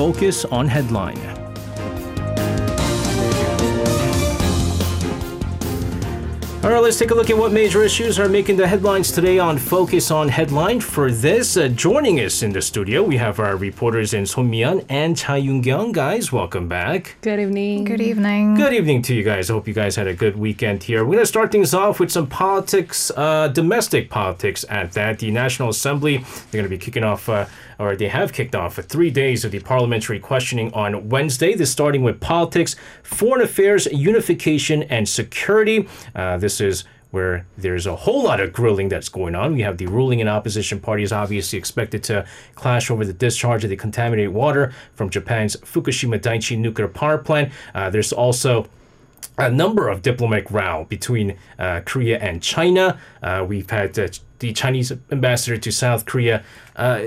Focus on Headline. All right, let's take a look at what major issues are making the headlines today on Focus on Headline. For this, uh, joining us in the studio, we have our reporters in Son Mian and Cha Yoon-kyung. Guys, welcome back. Good evening. Good evening. Good evening to you guys. I hope you guys had a good weekend here. We're going to start things off with some politics, uh, domestic politics at that. The National Assembly, they're going to be kicking off, uh, or they have kicked off, three days of the parliamentary questioning on Wednesday. This starting with politics, foreign affairs, unification, and security. Uh, this is where there's a whole lot of grilling that's going on. We have the ruling and opposition parties obviously expected to clash over the discharge of the contaminated water from Japan's Fukushima Daiichi nuclear power plant. Uh, there's also a number of diplomatic row between uh, Korea and China. Uh, we've had uh, the Chinese ambassador to South Korea uh,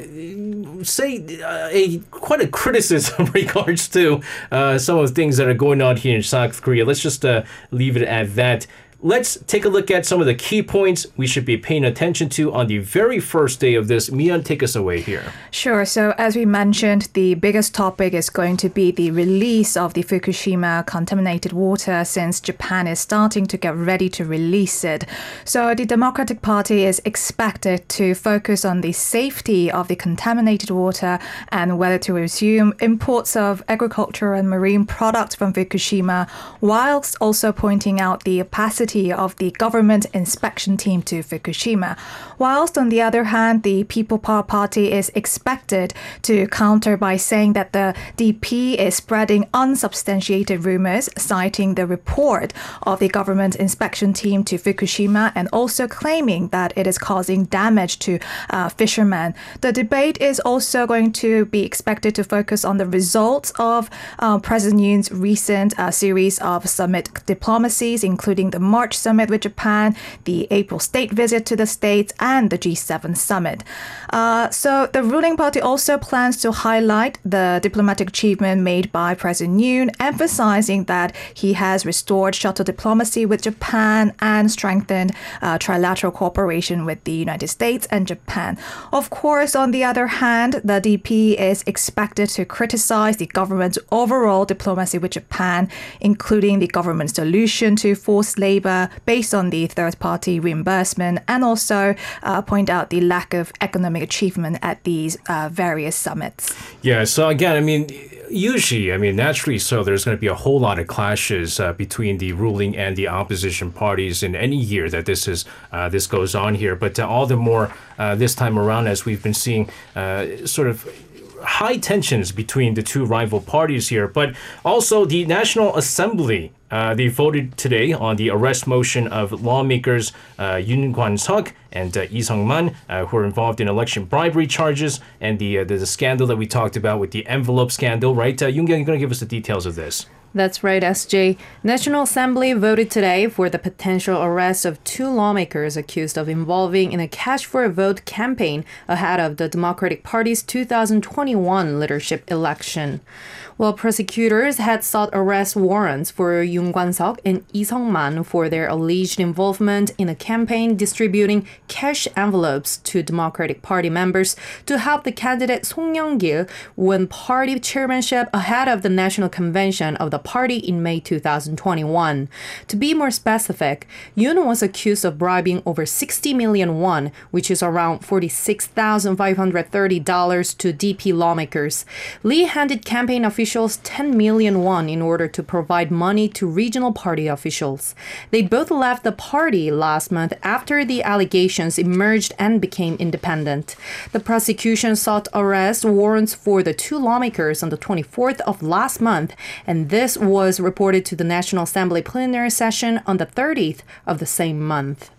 say uh, a quite a criticism regards to uh, some of the things that are going on here in South Korea. Let's just leave it at that. Let's take a look at some of the key points we should be paying attention to on the very first day of this. Mian, take us away here. Sure. So, as we mentioned, the biggest topic is going to be the release of the Fukushima contaminated water since Japan is starting to get ready to release it. So, the Democratic Party is expected to focus on the safety of the contaminated water and whether to resume imports of agricultural and marine products from Fukushima, whilst also pointing out the opacity of the government inspection team to Fukushima. Whilst, on the other hand, the People Power Party is expected to counter by saying that the DP is spreading unsubstantiated rumors, citing the report of the government inspection team to Fukushima and also claiming that it is causing damage to uh, fishermen. The debate is also going to be expected to focus on the results of uh, President Yoon's recent uh, series of summit diplomacies, including the March summit with Japan, the April state visit to the States, and the G7 summit. Uh, so the ruling party also plans to highlight the diplomatic achievement made by President Yoon, emphasizing that he has restored shuttle diplomacy with Japan and strengthened uh, trilateral cooperation with the United States and Japan. Of course, on the other hand, the DP is expected to criticize the government's overall diplomacy with Japan, including the government's solution to forced labor based on the third party reimbursement, and also uh, point out the lack of economic achievement at these uh, various summits. Yeah, so again, I mean, usually, I mean, naturally so, there's going to be a whole lot of clashes uh, between the ruling and the opposition parties in any year that this is uh, this goes on here. But uh, all the more uh, this time around, as we've been seeing, uh, sort of high tensions between the two rival parties here. But also, the National Assembly uh, they voted today on the arrest motion of lawmakers uh, Yoon Kwan-seok and uh, Lee Sung-man, uh, who are involved in election bribery charges and the, uh, the, the scandal that we talked about with the envelope scandal, right? Uh, you're going to give us the details of this. That's right, SJ. National Assembly voted today for the potential arrest of two lawmakers accused of involving in a cash for a vote campaign ahead of the Democratic Party's 2021 leadership election. While prosecutors had sought arrest warrants for Yoon Kwan-seok and Lee Sung-man for their alleged involvement in a campaign distributing cash envelopes to Democratic Party members to help the candidate Song Young-gil win party chairmanship ahead of the national convention of the party in May 2021. To be more specific, Yoon was accused of bribing over 60 million won, which is around $46,530 to DP lawmakers. Lee handed campaign officials 10 million won in order to provide money to regional party officials. They both left the party last month after the allegations emerged and became independent. The prosecution sought arrest warrants for the two lawmakers on the 24th of last month, and this was reported to the National Assembly plenary session on the 30th of the same month.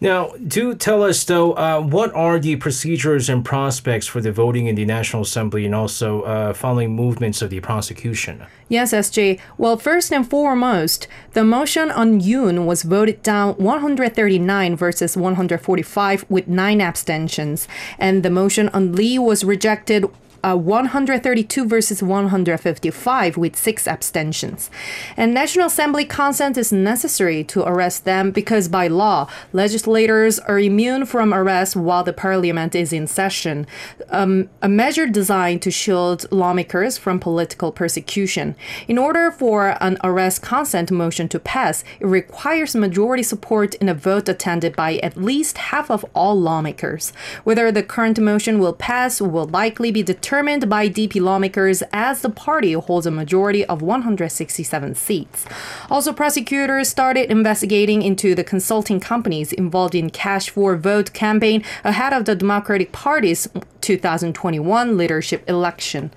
Now, do tell us though, uh, what are the procedures and prospects for the voting in the National Assembly and also uh, following movements of the prosecution? Yes, SJ. Well, first and foremost, the motion on Yoon was voted down 139 versus 145 with nine abstentions, and the motion on Lee was rejected uh, 132 versus 155 with six abstentions. And National Assembly consent is necessary to arrest them because by law, legislators are immune from arrest while the parliament is in session. Um, a measure designed to shield lawmakers from political persecution. In order for an arrest consent motion to pass, it requires majority support in a vote attended by at least half of all lawmakers. Whether the current motion will pass will likely be determined by DP lawmakers as the party holds a majority of 167 seats. Also, prosecutors started investigating into the consulting companies involved in cash for vote campaign ahead of the Democratic Party's 2021 leadership election.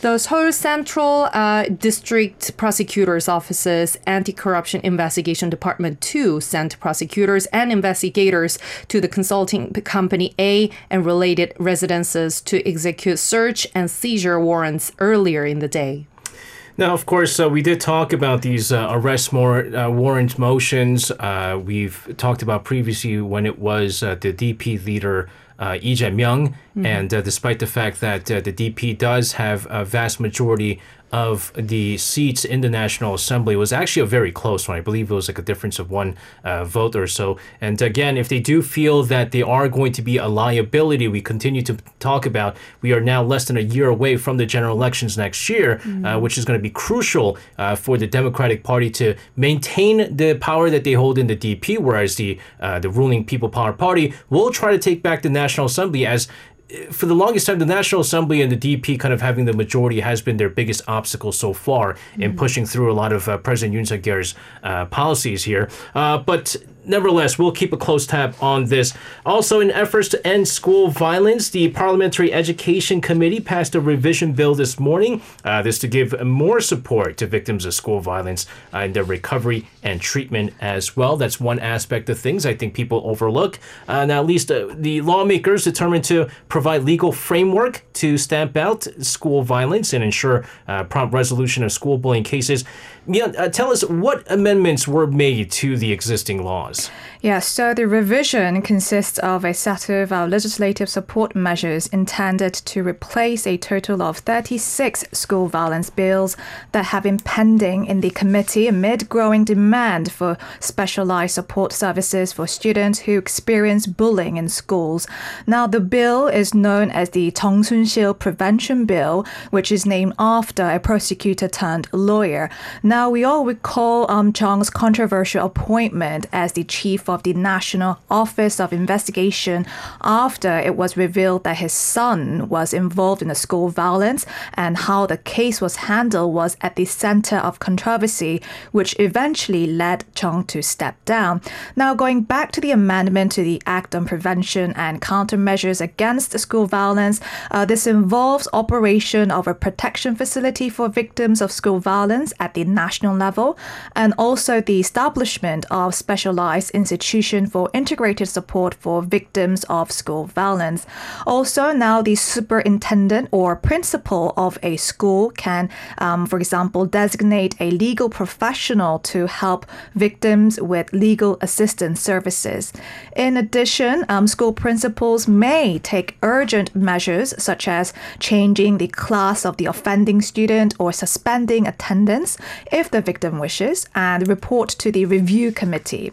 The Seoul Central uh, District Prosecutor's Office's Anti Corruption Investigation Department 2 sent prosecutors and investigators to the consulting company A and related residences to execute search and seizure warrants earlier in the day. Now, of course, uh, we did talk about these uh, arrest more, uh, warrant motions. Uh, we've talked about previously when it was uh, the DP leader uh, Lee Jae-myung, mm-hmm. and uh, despite the fact that uh, the DP does have a vast majority of the seats in the National Assembly was actually a very close one. I believe it was like a difference of one uh, vote or so. And again, if they do feel that they are going to be a liability, we continue to talk about we are now less than a year away from the general elections next year, mm-hmm. uh, which is going to be crucial uh, for the Democratic Party to maintain the power that they hold in the DP, whereas the uh, the ruling People Power Party will try to take back the National Assembly as for the longest time, the National Assembly and the DP kind of having the majority has been their biggest obstacle so far mm-hmm. in pushing through a lot of uh, President Yoon Suk-yeol's uh, policies here. Uh, but nevertheless, we'll keep a close tab on this. Also, in efforts to end school violence, the Parliamentary Education Committee passed a revision bill this morning. Uh, this to give more support to victims of school violence uh, in their recovery and treatment as well. That's one aspect of things I think people overlook. Uh, now, at least uh, the lawmakers determined to provide legal framework to stamp out school violence and ensure uh, prompt resolution of school bullying cases. Yeah, uh, tell us what amendments were made to the existing laws. Yeah, so the revision consists of a set of uh, legislative support measures intended to replace a total of 36 school violence bills that have been pending in the committee amid growing demand for specialized support services for students who experience bullying in schools. Now, the bill is known as the Chung Sun-sin Prevention Bill, which is named after a prosecutor turned lawyer. Now, we all recall um, Chung's controversial appointment as the chief of the National Office of Investigation after it was revealed that his son was involved in the school violence and how the case was handled was at the center of controversy, which eventually led Chung to step down. Now, going back to the amendment to the Act on Prevention and Countermeasures Against School Violence, uh, this involves operation of a protection facility for victims of school violence at the national level and also the establishment of specialized institution for integrated support for victims of school violence. Also, now the superintendent or principal of a school can, um, for example, designate a legal professional to help victims with legal assistance services. In addition, um, school principals may take urgent measures such as changing the class of the offending student or suspending attendance if the victim wishes and report to the review committee.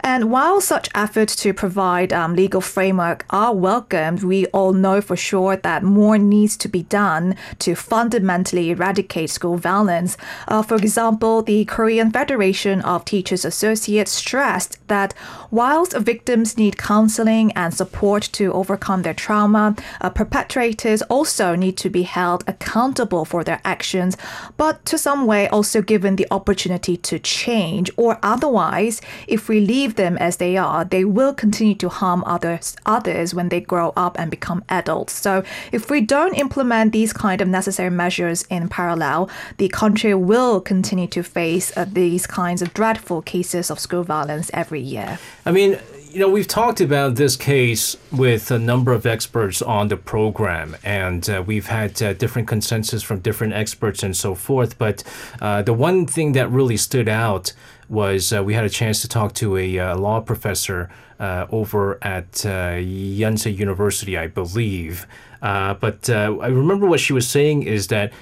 And while such efforts to provide um, legal framework are welcomed, we all know for sure that more needs to be done to fundamentally eradicate school violence. Uh, for example, the Korean Federation of Teachers Associates stressed that whilst victims need counseling and support to overcome their trauma, uh, perpetrators also need to be held accountable for their actions, but to some way also given the opportunity to change, or otherwise, if we leave them as they are, they will continue to harm others others when they grow up and become adults. So if we don't implement these kind of necessary measures in parallel, the country will continue to face uh, these kinds of dreadful cases of school violence every year. I mean, you know, we've talked about this case with a number of experts on the program, and uh, we've had uh, different consensus from different experts and so forth. But uh, the one thing that really stood out was uh, we had a chance to talk to a uh, law professor uh, over at Yonsei University, I believe. But I remember what she was saying is that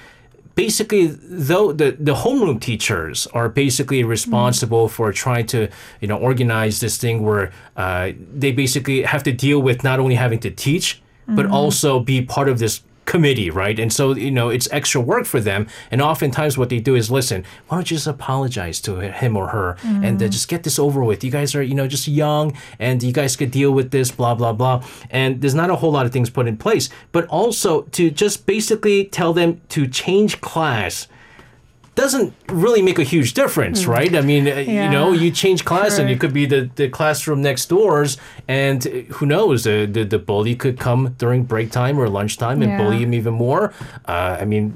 basically though the, the homeroom teachers are basically responsible for trying to you know organize this thing where uh, they basically have to deal with not only having to teach but also be part of this committee, right? And so, you know, it's extra work for them. And oftentimes what they do is listen, why don't you just apologize to him or her and uh, just get this over with? You guys are, you know, just young and you guys could deal with this, blah, blah, blah. And there's not a whole lot of things put in place. But also to just basically tell them to change class doesn't really make a huge difference, right? I mean, uh, you know, you change class and True. it could be the, the classroom next doors, and uh, who knows, the, the, the bully could come during break time or lunchtime and Yeah. bully him even more. Uh, I mean,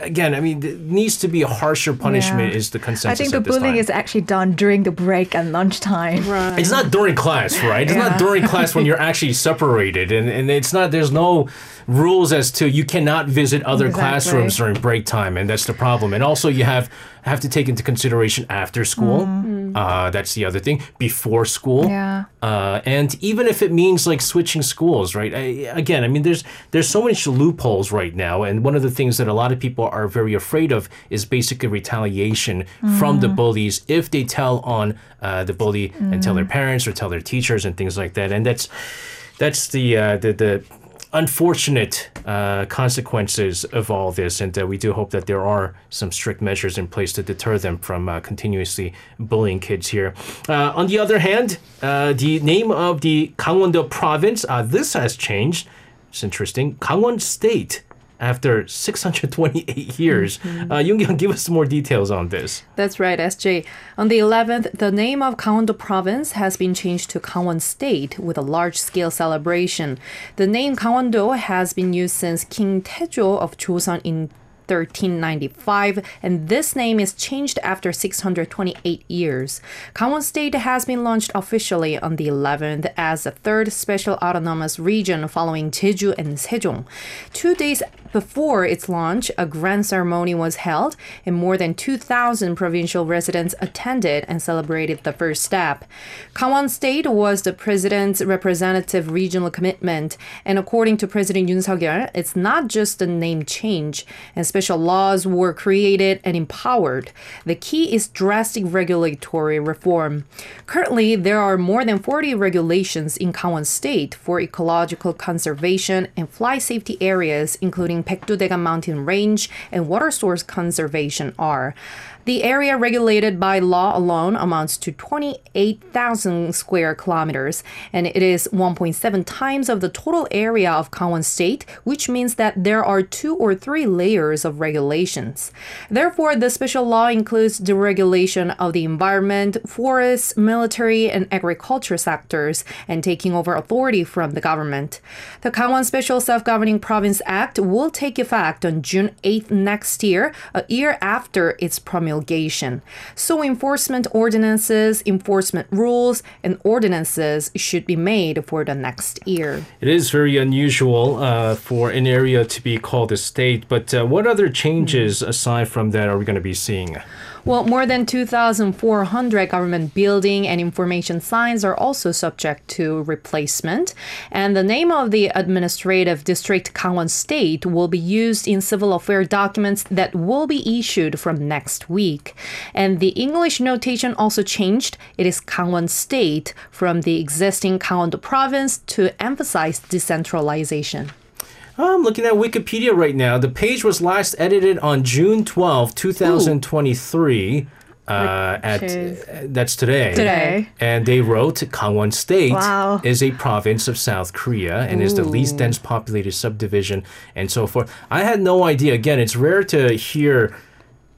again, I mean, there needs to be a harsher punishment Yeah. is the consensus. I think the at this bullying time. is actually done during the break and lunchtime. Right. It's not during class, right? It's not during class when you're actually separated, and, and it's not. There's no rules as to you cannot visit other Exactly. classrooms during break time, and that's the problem. And also, you have have to take into consideration after school. Uh, that's the other thing. Before school, Yeah. uh, and even if it means like switching schools, right? I, again, I mean, there's there's so many loopholes right now, and one of the things that a lot of people are very afraid of is basically retaliation from the bullies if they tell on uh, the bully and tell their parents or tell their teachers and things like that, and that's that's the uh, the the unfortunate uh, consequences of all this, and uh, we do hope that there are some strict measures in place to deter them from uh, continuously bullying kids here. Uh, on the other hand, uh, the name of the Gangwon-do province, uh, this has changed. It's interesting. Gangwon State. After 628 years, uh, Yoon-kyung, give us some more details on this. That's right, SJ. On the 11th, the name of Gangwon-do province has been changed to Gangwon State with a large-scale celebration. The name Gangwon-do has been used since King Taejo of Joseon in 1395, and this name is changed after 628 years. Gangwon State has been launched officially on the 11th as the third special autonomous region following Jeju and Sejong. Two days before its launch, a grand ceremony was held, and more than 2,000 provincial residents attended and celebrated the first step. Gangwon State was the president's representative regional commitment, and according to President Yoon Suk-yeol, it's not just a name change, and special laws were created and empowered. The key is drastic regulatory reform. Currently, there are more than 40 regulations in Gangwon State for ecological conservation and fly safety areas, including Baekdudaegan Mountain Range and water source conservation are. The area regulated by law alone amounts to 28,000 square kilometers, and it is 1.7 times of the total area of Gangwon State, which means that there are two or three layers of regulations. Therefore, the special law includes the regulation of the environment, forests, military, and agriculture sectors, and taking over authority from the government. The Gangwon Special Self-Governing Province Act will take effect on June 8th next year, a year after its promulgation. So enforcement ordinances, enforcement rules, and ordinances should be made for the next year. It is very unusual uh, for an area to be called a state, but uh, what other changes aside from that are we going to be seeing? Well, more than 2,400 government building and information signs are also subject to replacement. And the name of the administrative district Gangwon State will be used in civil affair documents that will be issued from next week. And the English notation also changed. It is Gangwon State from the existing Gangwon province to emphasize decentralization. I'm looking at Wikipedia right now. The page was last edited on June 12, 2023. Uh, at uh, that's today. Today. And they wrote Gangwon State Wow. is a province of South Korea and is the least dense populated subdivision and so forth. I had no idea. Again, it's rare to hear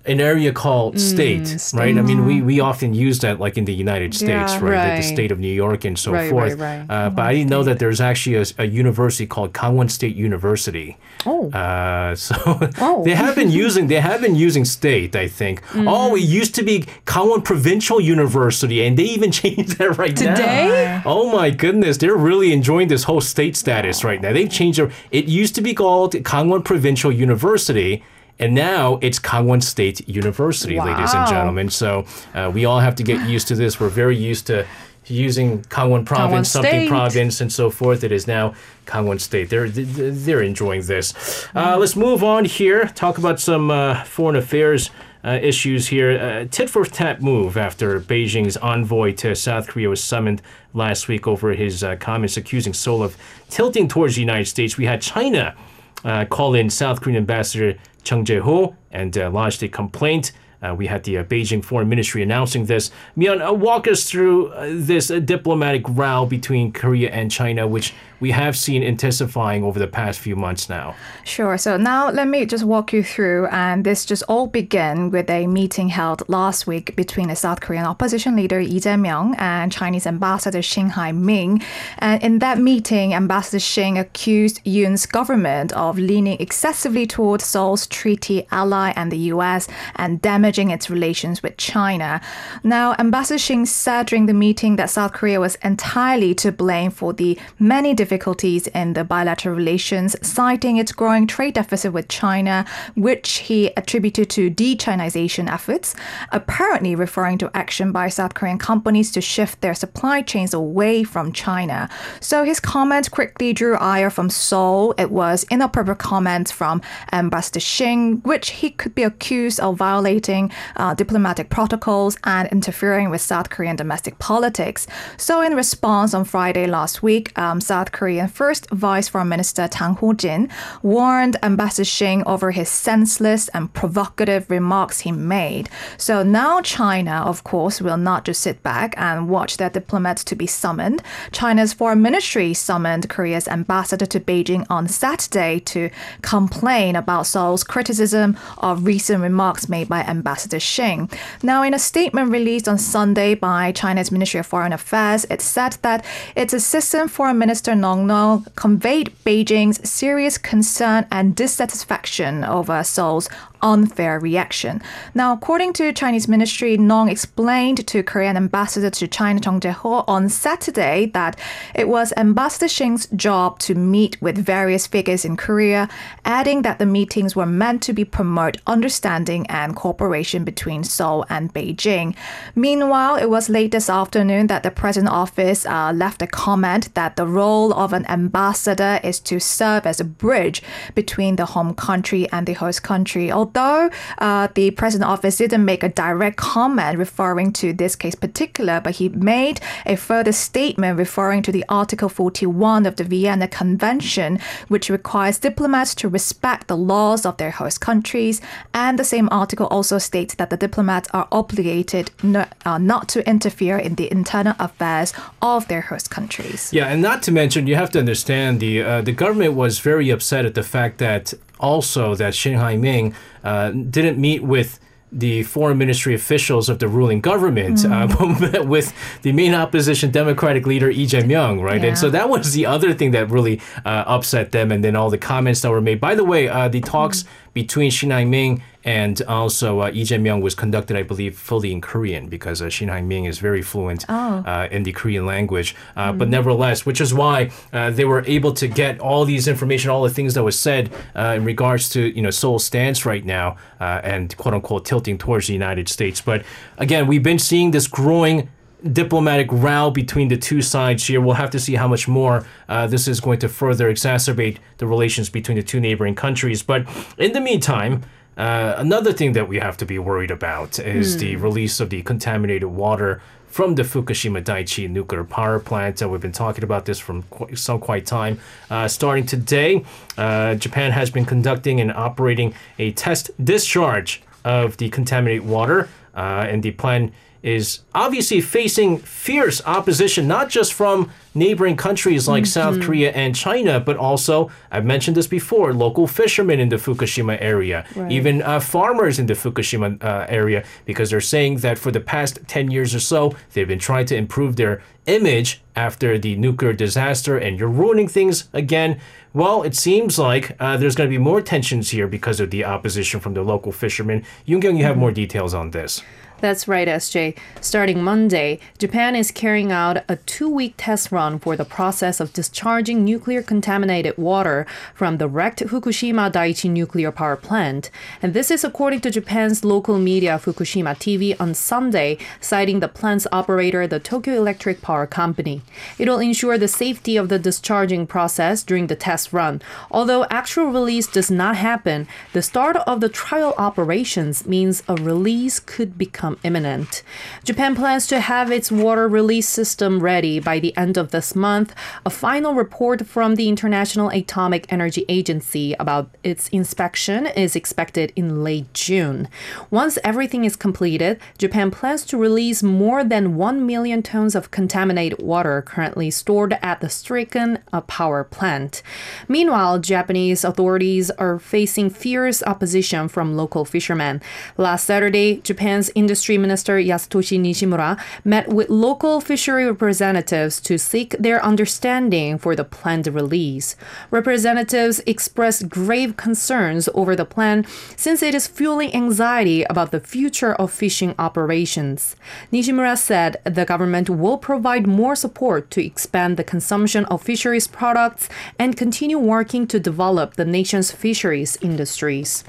an area called state, right? I mean, we, we often use that like in the United States, Yeah. right? The- The, state of New York and so Right, forth. right, right. Uh, but I didn't know that there's actually a, a university called Gangwon State University. Oh. Uh, so Oh. they have been using they have been using state, I think. Mm-hmm. Oh, it used to be Gangwon Provincial University, and they even changed that right now. Today? Oh my goodness, they're really enjoying this whole state status right now. They've changed it. It used to be called Gangwon Provincial University. And now it's Kangwon State University, ladies and gentlemen. So uh, we all have to get used to this. We're very used to using Kangwon province, something province, and so forth. It is now Kangwon State. They're they're enjoying this. Uh, let's move on here. Talk about some uh, foreign affairs. Uh, issues here. Uh, tit for tat move after Beijing's envoy to South Korea was summoned last week over his uh, comments accusing Seoul of tilting towards the United States. We had China uh, call in South Korean ambassador Chung Jae-ho and uh, lodged a complaint. Uh, we had the uh, Beijing Foreign Ministry announcing this. Mian, uh, walk us through uh, this uh, diplomatic row between Korea and China, which we have seen intensifying over the past few months now. Sure. So now let me just walk you through, and this just all began with a meeting held last week between the South Korean opposition leader Lee Jae-myung and Chinese ambassador Xing Haiming. And in that meeting, Ambassador Xing accused Yoon's government of leaning excessively towards Seoul's treaty ally and the U.S. and damaging its relations with China. Now, Ambassador Xing said during the meeting that South Korea was entirely to blame for the many difficulties in the bilateral relations, citing its growing trade deficit with China, which he attributed to de-Chinization efforts, apparently referring to action by South Korean companies to shift their supply chains away from China. So his comments quickly drew ire from Seoul. It was inappropriate comments from Ambassador Xing, which he could be accused of violating uh, diplomatic protocols and interfering with South Korean domestic politics. So in response, on Friday last week, um, South Korean First Vice Foreign Minister Chang Ho-jin warned Ambassador Xing over his senseless and provocative remarks he made. So now China, of course, will not just sit back and watch their diplomats to be summoned. China's foreign ministry summoned Korea's ambassador to Beijing on Saturday to complain about Seoul's criticism of recent remarks made by Ambassador Xing. Now, in a statement released on Sunday by China's Ministry of Foreign Affairs, it said that its assistant foreign minister Nong Rong conveyed Beijing's serious concern and dissatisfaction over Seoul's unfair reaction. Now, according to Chinese ministry, Nong explained to Korean ambassador to China Chung Jae-ho on Saturday that it was Ambassador Xing's job to meet with various figures in Korea, adding that the meetings were meant to be promote understanding and cooperation between Seoul and Beijing. Meanwhile, it was late this afternoon that the president office uh, left a comment that the role of an ambassador is to serve as a bridge between the home country and the host country. Although uh, the president office didn't make a direct comment referring to this case particular, but he made a further statement referring to the Article 41 of the Vienna Convention, which requires diplomats to respect the laws of their host countries. And the same article also states that the diplomats are obligated no, uh, not to interfere in the internal affairs of their host countries. Yeah, and not to mention, you have to understand the uh, the government was very upset at the fact that also that Xing Haiming uh, didn't meet with the foreign ministry officials of the ruling government, uh, but with the main opposition Democratic leader Lee Jae-myung, right? And so that was the other thing that really uh, upset them, and then all the comments that were made. By the way, uh, the talks between Xing Haiming and also uh, Lee Jae-myung was conducted, I believe, fully in Korean because uh, Xing Haiming is very fluent uh, in the Korean language. Uh, But nevertheless, which is why uh, they were able to get all these information, all the things that was said uh, in regards to you know Seoul's stance right now uh, and quote unquote tilting towards the United States. But again, we've been seeing this growing diplomatic row between the two sides here. We'll have to see how much more uh, this is going to further exacerbate the relations between the two neighboring countries. But in the meantime, uh, another thing that we have to be worried about is the release of the contaminated water from the Fukushima Daiichi nuclear power plant. Uh, we've been talking about this from qu- some quite time. Uh, starting today, uh, Japan has been conducting and operating a test discharge of the contaminated water, uh, and the plan is obviously facing fierce opposition, not just from neighboring countries like South Korea and China, but also, I've mentioned this before, local fishermen in the Fukushima area, Right. even uh, farmers in the Fukushima uh, area, because they're saying that for the past 10 years or so, they've been trying to improve their image after the nuclear disaster, and you're ruining things again. Well, it seems like uh, there's going to be more tensions here because of the opposition from the local fishermen. Yoon Kyung, you have more details on this. That's right, SJ. Starting Monday, Japan is carrying out a two week test run for the process of discharging nuclear contaminated water from the wrecked Fukushima Daiichi nuclear power plant. And this is according to Japan's local media Fukushima TV on Sunday, citing the plant's operator, the Tokyo Electric Power Company. It will ensure the safety of the discharging process during the test run. Although actual release does not happen, the start of the trial operations means a release could become imminent. Japan plans to have its water release system ready by the end of this month. A final report from the International Atomic Energy Agency about its inspection is expected in late June. Once everything is completed, Japan plans to release more than 1 million tons of contaminated water currently stored at the Striken power plant. Meanwhile, Japanese authorities are facing fierce opposition from local fishermen. Last Saturday, Japan's industry Industry Minister Yasutoshi Nishimura met with local fishery representatives to seek their understanding for the planned release. Representatives expressed grave concerns over the plan since it is fueling anxiety about the future of fishing operations. Nishimura said the government will provide more support to expand the consumption of fisheries products and continue working to develop the nation's fisheries industries.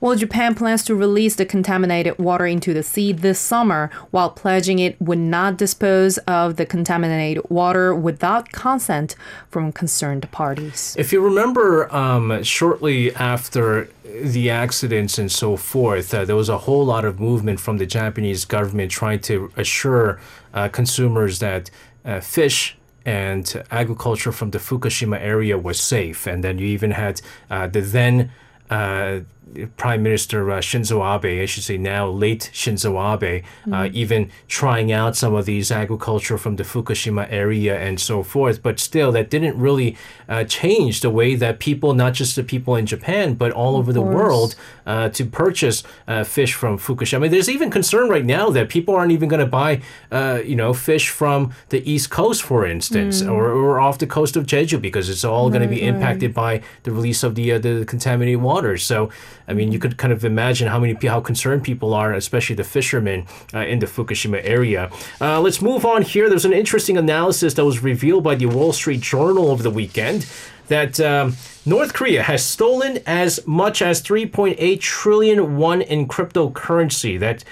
Well, Japan plans to release the contaminated water into the sea this summer while pledging it would not dispose of the contaminated water without consent from concerned parties. If you remember, um, shortly after the accidents and so forth, uh, there was a whole lot of movement from the Japanese government trying to assure uh, consumers that uh, fish and agriculture from the Fukushima area was safe. And then you even had uh, the then uh, Prime Minister uh, Shinzo Abe, I should say now late Shinzo Abe, mm-hmm. uh, even trying out some of these agriculture from the Fukushima area and so forth. But still, that didn't really uh, change the way that people, not just the people in Japan, but all of over course. the world, uh, to purchase uh, fish from Fukushima. I mean, there's even concern right now that people aren't even going to buy, uh, you know, fish from the East Coast, for instance, mm. or, or off the coast of Jeju because it's all right, going to be impacted right. by the release of the the contaminated water. So. I mean, you could kind of imagine how many how concerned people are, especially the fishermen uh, in the Fukushima area. Uh, let's move on here. There's an interesting analysis that was revealed by the Wall Street Journal over the weekend that. Um, North Korea has stolen as much as 3.8 trillion won in cryptocurrency. That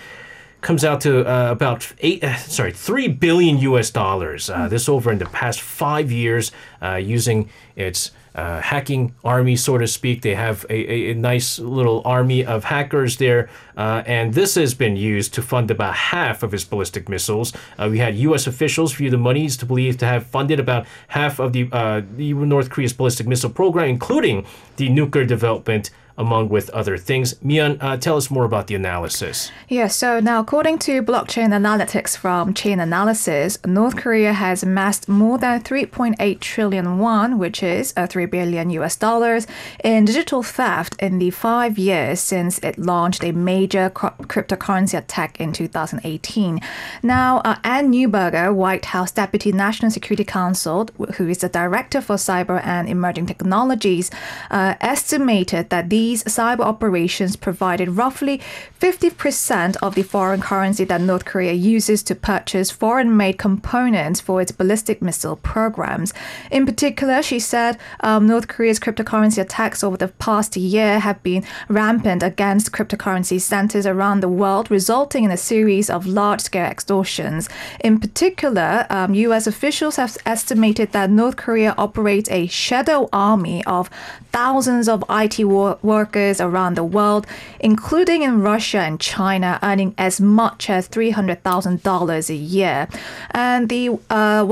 comes out to uh, about eight, uh, sorry, three billion U.S. dollars. Uh, this over in the past five years, uh, using its uh, hacking army, so to speak. They have a, a, nice little army of hackers there, uh, and this has been used to fund about half of its ballistic missiles. Uh, we had U.S. officials view the monies to believe to have funded about half of the, uh, the North Korea's ballistic missile program, including the nuclear development among with other things. Mian, uh, tell us more about the analysis. Yeah, so now according to blockchain analytics from Chainalysis, North Korea has amassed more than 3.8 trillion won, which is a 3 billion US dollars, in digital theft in the five years since it launched a major cryptocurrency attack in 2018. Now, uh, Anne Neuberger, White House Deputy National Security Counsel, who is the Director for Cyber and Emerging Technologies, uh, estimated that these these cyber operations provided roughly 50% of the foreign currency that North Korea uses to purchase foreign made components for its ballistic missile programs. In particular, she said um, North Korea's cryptocurrency attacks over the past year have been rampant against cryptocurrency centers around the world, resulting in a series of large scale extortions. In particular, um, US officials have estimated that North Korea operates a shadow army of thousands of IT war- workers around the world, including in Russia and China, earning as much as $300,000 a year. And the, uh,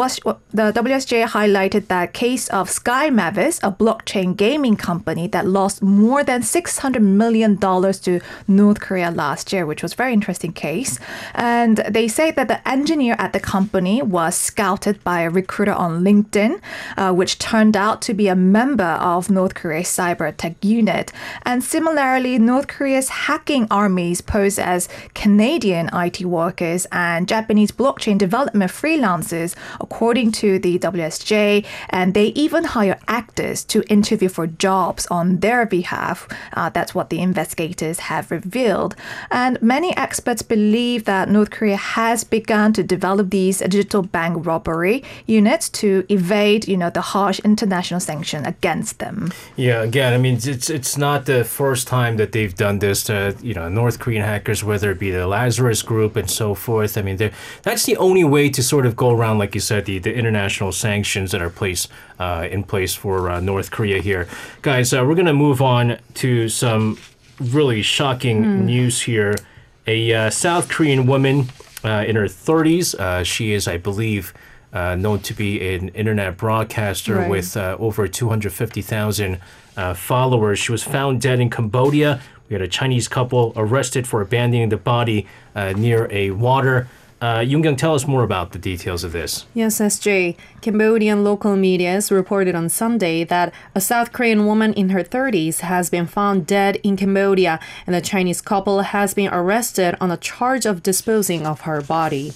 the WSJ highlighted that case of Sky Mavis, a blockchain gaming company that lost more than $600 million to North Korea last year, which was a very interesting case. And they say that the engineer at the company was scouted by a recruiter on LinkedIn, uh, which turned out to be a member of North Korea's cyber tech unit. And similarly, North Korea's hacking armies pose as Canadian IT workers and Japanese blockchain development freelancers, according to the WSJ. And they even hire actors to interview for jobs on their behalf. Uh, that's what the investigators have revealed. And many experts believe that North Korea has begun to develop these digital bank robbery units to evade, you know, the harsh international sanction against them. Yeah, again, I mean, it's it's not the first time that they've done this to you know North Korean hackers, whether it be the Lazarus Group and so forth. I mean, that's the only way to sort of go around, like you said, the, the international sanctions that are placed uh, in place for uh, North Korea here, guys. Uh, we're gonna move on to some really shocking mm. news here. A uh, South Korean woman uh, in her 30s. Uh, she is, I believe uh, known to be an internet broadcaster right. with uh, over 250,000 uh, followers. She was found dead in Cambodia. We had a Chinese couple arrested for abandoning the body uh, near a water. Uh, Yoon tell us more about the details of this. Yes, SJ. Cambodian local media reported on Sunday that a South Korean woman in her 30s has been found dead in Cambodia, and the Chinese couple has been arrested on a charge of disposing of her body.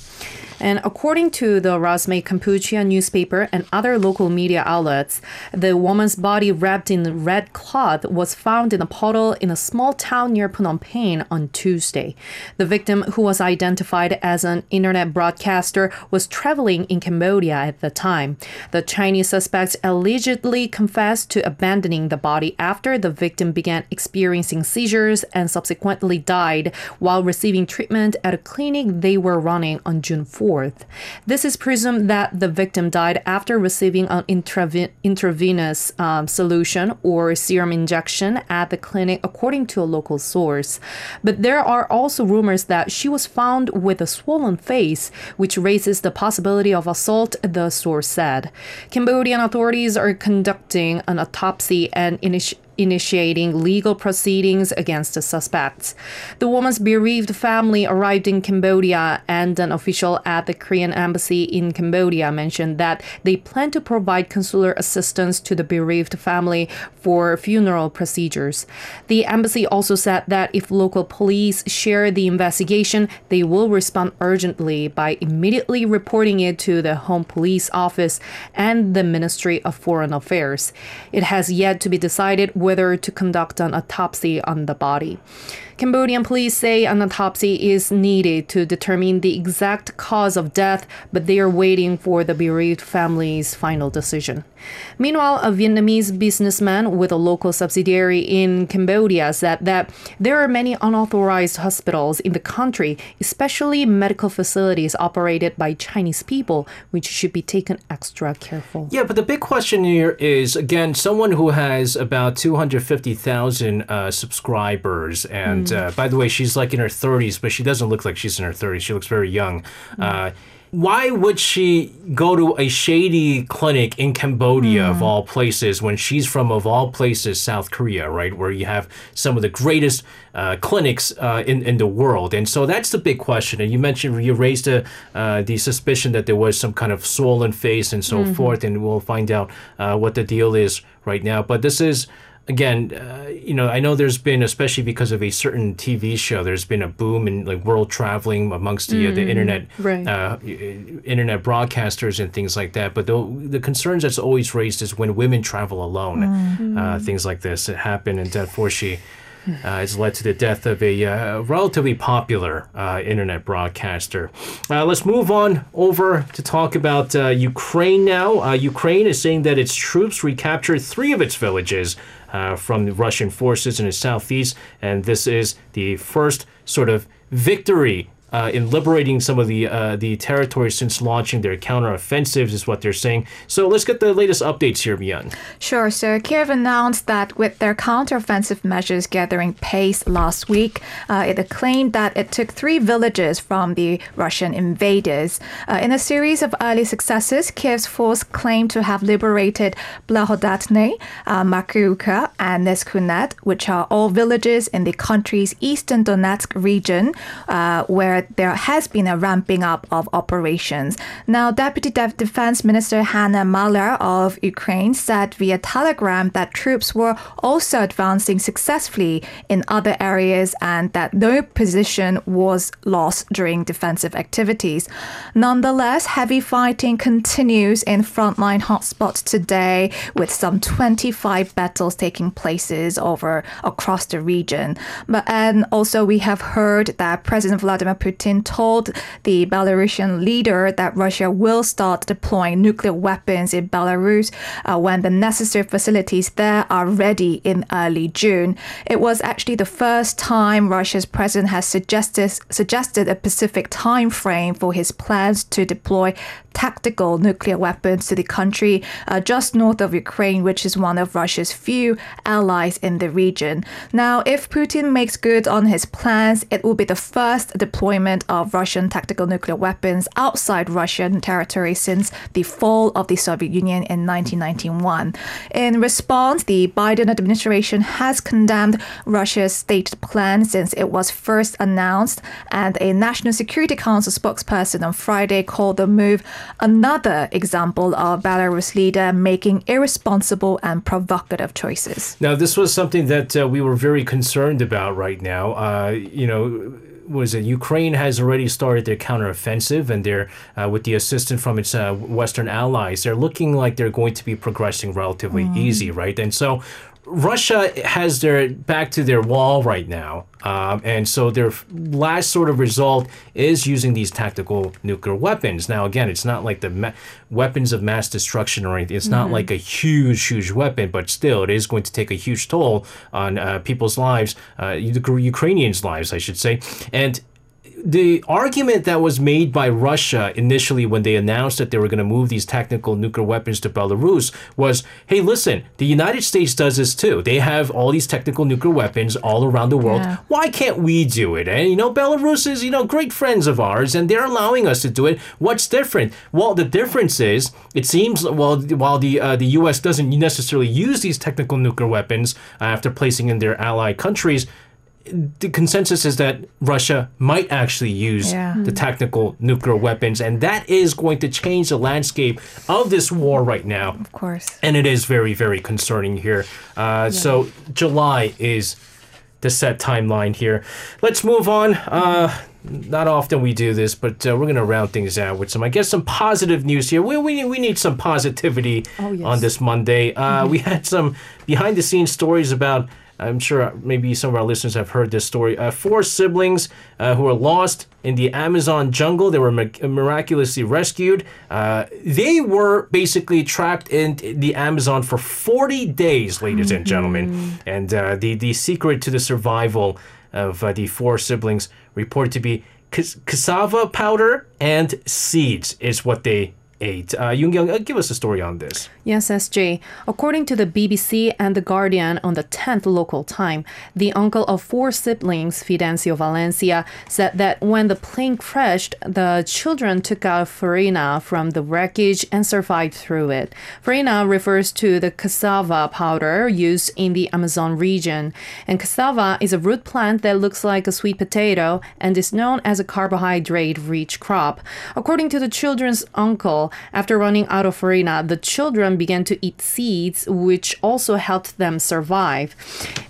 And according to the Rasmei Kampuchea newspaper and other local media outlets, the woman's body wrapped in red cloth was found in a puddle in a small town near Phnom Penh on Tuesday. The victim, who was identified as an internet broadcaster, was traveling in Cambodia at the time. The Chinese suspects allegedly confessed to abandoning the body after the victim began experiencing seizures and subsequently died while receiving treatment at a clinic they were running on June 4. 4th. This is presumed that the victim died after receiving an intraven- intravenous um, solution or serum injection at the clinic, according to a local source. But there are also rumors that she was found with a swollen face, which raises the possibility of assault, the source said. Cambodian authorities are conducting an autopsy and initiating initiating legal proceedings against the suspects. The woman's bereaved family arrived in Cambodia, and an official at the Korean embassy in Cambodia mentioned that they plan to provide consular assistance to the bereaved family for funeral procedures. The embassy also said that if local police share the investigation, they will respond urgently by immediately reporting it to the Home Police Office and the Ministry of Foreign Affairs. It has yet to be decided whether to conduct an autopsy on the body. Cambodian police say an autopsy is needed to determine the exact cause of death, but they are waiting for the bereaved family's final decision. Meanwhile, a Vietnamese businessman with a local subsidiary in Cambodia said that there are many unauthorized hospitals in the country, especially medical facilities operated by Chinese people, which should be taken extra careful. Yeah, but the big question here is again, someone who has about 250,000 uh, subscribers and and uh, by the way, she's like in her 30s, but she doesn't look like she's in her 30s. She looks very young. Mm. Uh, why would she go to a shady clinic in Cambodia mm. of all places when she's from of all places South Korea, right, where you have some of the greatest uh, clinics uh, in in the world? And so that's the big question. And you mentioned you raised a, uh, the suspicion that there was some kind of swollen face and so mm-hmm. forth, and we'll find out uh, what the deal is right now. But this is again, uh, you know, I know there's been, especially because of a certain TV show, there's been a boom in like world traveling amongst the, mm, uh, the mm, internet, right. uh, internet broadcasters and things like that. But the, the concerns that's always raised is when women travel alone, mm. uh, things like this happen. in And unfortunately, uh, it's led to the death of a uh, relatively popular uh, internet broadcaster. Uh, let's move on over to talk about uh, Ukraine now. Uh, Ukraine is saying that its troops recaptured three of its villages from the Russian forces in the southeast, and this is the first sort of victory uh, in liberating some of the uh, the territory since launching their counteroffensives, is what they're saying. So let's get the latest updates here, Mian. Sure. So Kiev announced that with their counteroffensive measures gathering pace last week, uh, it claimed that it took three villages from the Russian invaders. Uh, in a series of early successes, Kiev's force claimed to have liberated Blahodatne, uh, and Neskuchne, which are all villages in the country's eastern Donetsk region, uh, where that there has been a ramping up of operations. Now, Deputy De- Defense Minister Hanna Maliar of Ukraine said via Telegram that troops were also advancing successfully in other areas and that no position was lost during defensive activities. Nonetheless, heavy fighting continues in frontline hotspots today with some 25 battles taking places over across the region. But and also we have heard that President Vladimir Putin told the Belarusian leader that Russia will start deploying nuclear weapons in Belarus uh, when the necessary facilities there are ready in early June. It was actually the first time Russia's president has suggested suggested a specific time frame for his plans to deploy tactical nuclear weapons to the country uh, just north of Ukraine, which is one of Russia's few allies in the region. Now, if Putin makes good on his plans, it will be the first deployment of Russian tactical nuclear weapons outside Russian territory since the fall of the Soviet Union in 1991. In response, the Biden administration has condemned Russia's stated plan since it was first announced, and a National Security Council spokesperson on Friday called the move another example of Belarus leader making irresponsible and provocative choices. Now, this was something that uh, we were very concerned about right now. Uh, you know, was it Ukraine has already started their counteroffensive, and they're uh, with the assistance from its uh, Western allies, they're looking like they're going to be progressing relatively easy, right? And so. Russia has their back to their wall right now, um, and so their last sort of result is using these tactical nuclear weapons. Now, again, it's not like the ma- weapons of mass destruction or anything. It's not like a huge, huge weapon, but still, it is going to take a huge toll on uh, people's lives, uh, the Ukrainians' lives, I should say, and the argument that was made by Russia initially when they announced that they were going to move these technical nuclear weapons to Belarus was hey, listen, the United States does this too. They have all these technical nuclear weapons all around the world. Yeah. Why can't we do it? And, you know, Belarus is, you know, great friends of ours and they're allowing us to do it. What's different? Well, the difference is it seems, well, while the, uh, the U.S. doesn't necessarily use these technical nuclear weapons uh, after placing in their allied countries, the consensus is that Russia might actually use Yeah. the tactical nuclear weapons, and that is going to change the landscape of this war right now. Of course. And it is very, very concerning here. Uh, So, July is the set timeline here. Let's move on. Uh, not often we do this, but uh, we're going to round things out with some, I guess, some positive news here. We, we, we need some positivity Oh, yes. on this Monday. Uh, We had some behind the scenes stories about. I'm sure maybe some of our listeners have heard this story. Uh, four siblings uh, who were lost in the Amazon jungle. They were mi- miraculously rescued. Uh, they were basically trapped in the Amazon for 40 days, ladies and gentlemen. And uh, the, the secret to the survival of uh, the four siblings reported to be cas- cassava powder and seeds, is what they ate. Uh, Yoon-kyung, uh, give us a story on this. Yes, SJ. According to the BBC and The Guardian on the 10th local time, the uncle of four siblings, Fidencio Valencia, said that when the plane crashed, the children took out farina from the wreckage and survived through it. Farina refers to the cassava powder used in the Amazon region. And cassava is a root plant that looks like a sweet potato and is known as a carbohydrate rich crop. According to the children's uncle, after running out of farina, the children began to eat seeds, which also helped them survive.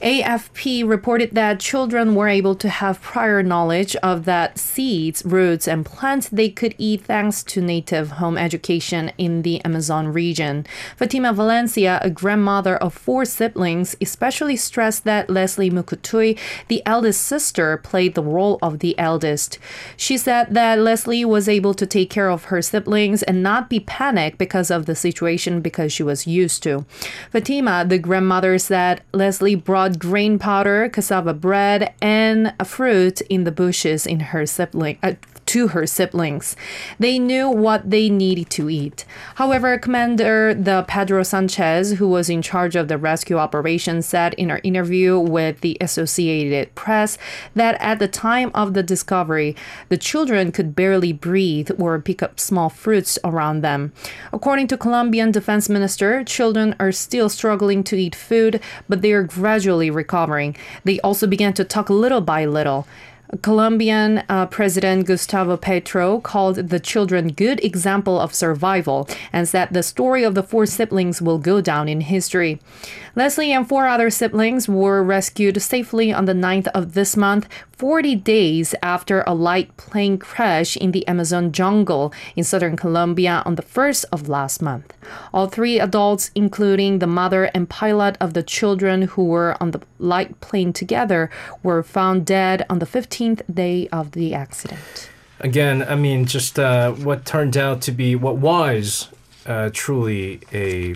AFP reported that children were able to have prior knowledge of that seeds, roots, and plants they could eat thanks to native home education in the Amazon region. Fatima Valencia, a grandmother of four siblings, especially stressed that Leslie Mucutuy, the eldest sister, played the role of the eldest. She said that Leslie was able to take care of her siblings and not be panicked because of the situation because she was used to. Fatima, the grandmother, said Leslie brought grain powder, cassava bread, and a fruit in the bushes in her sibling. Uh, to her siblings. They knew what they needed to eat. However, Commander the Pedro Sanchez, who was in charge of the rescue operation, said in her interview with the Associated Press that at the time of the discovery, the children could barely breathe or pick up small fruits around them. According to Colombian Defense Minister, children are still struggling to eat food, but they are gradually recovering. They also began to talk little by little. Colombian uh, President Gustavo Petro called the children good example of survival and said the story of the four siblings will go down in history. Leslie and four other siblings were rescued safely on the 9th of this month, 40 days after a light plane crash in the Amazon jungle in southern Colombia on the 1st of last month. All three adults, including the mother and pilot of the children who were on the light plane together, were found dead on the 15th day of the accident. Again, I mean, just uh, what turned out to be what was uh, truly a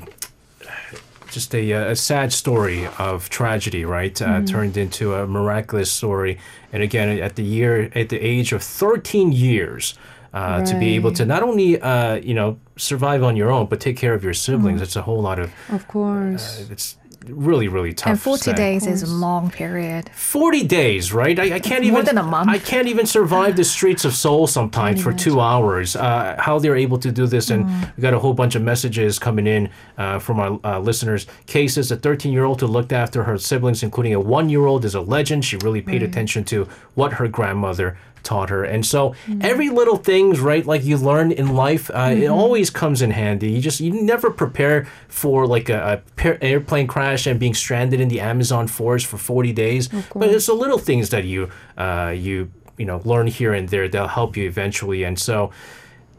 just a, a sad story of tragedy, right? Uh, turned into a miraculous story. And again, at the year, at the age of 13 years, uh, to be able to not only, uh, you know, survive on your own, but take care of your siblings. It's a whole lot of, Of course. it's really, really tough. And 40 sad. days is a long period. 40 days, right? I, I can't More even than a month. I can't even survive the streets of Seoul sometimes for two hours. Uh, how they're able to do this, and Mm. we got a whole bunch of messages coming in uh, from our uh, listeners. Cases: a 13-year-old who looked after her siblings, including a one-year-old, is a legend. She really paid attention to what her grandmother taught her, and so Mm. every little things, right? Like you learn in life, uh, it Mm-hmm. always comes in handy. You just you never prepare for like a, a par- airplane crash and being stranded in the Amazon forest for 40 days. But it's the little things that you uh, you you know learn here and there that'll help you eventually. And so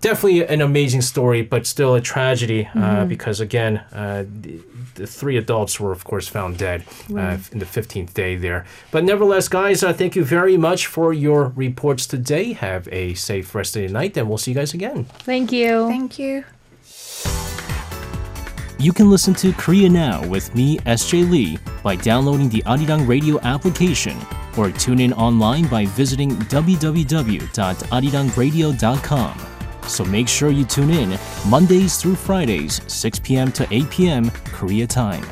definitely an amazing story, but still a tragedy uh, because again, uh, the, the three adults were of course found dead uh, in the 15th day there. But nevertheless, guys, uh, thank you very much for your reports today. Have a safe rest of the night, and we'll see you guys again. Thank you. Thank you. You can listen to Korea Now with me, SJ Lee, by downloading the Arirang Radio application or tune in online by visiting www.arirangradio.com. So make sure you tune in Mondays through Fridays, 6 p.m. to 8 p.m. Korea time.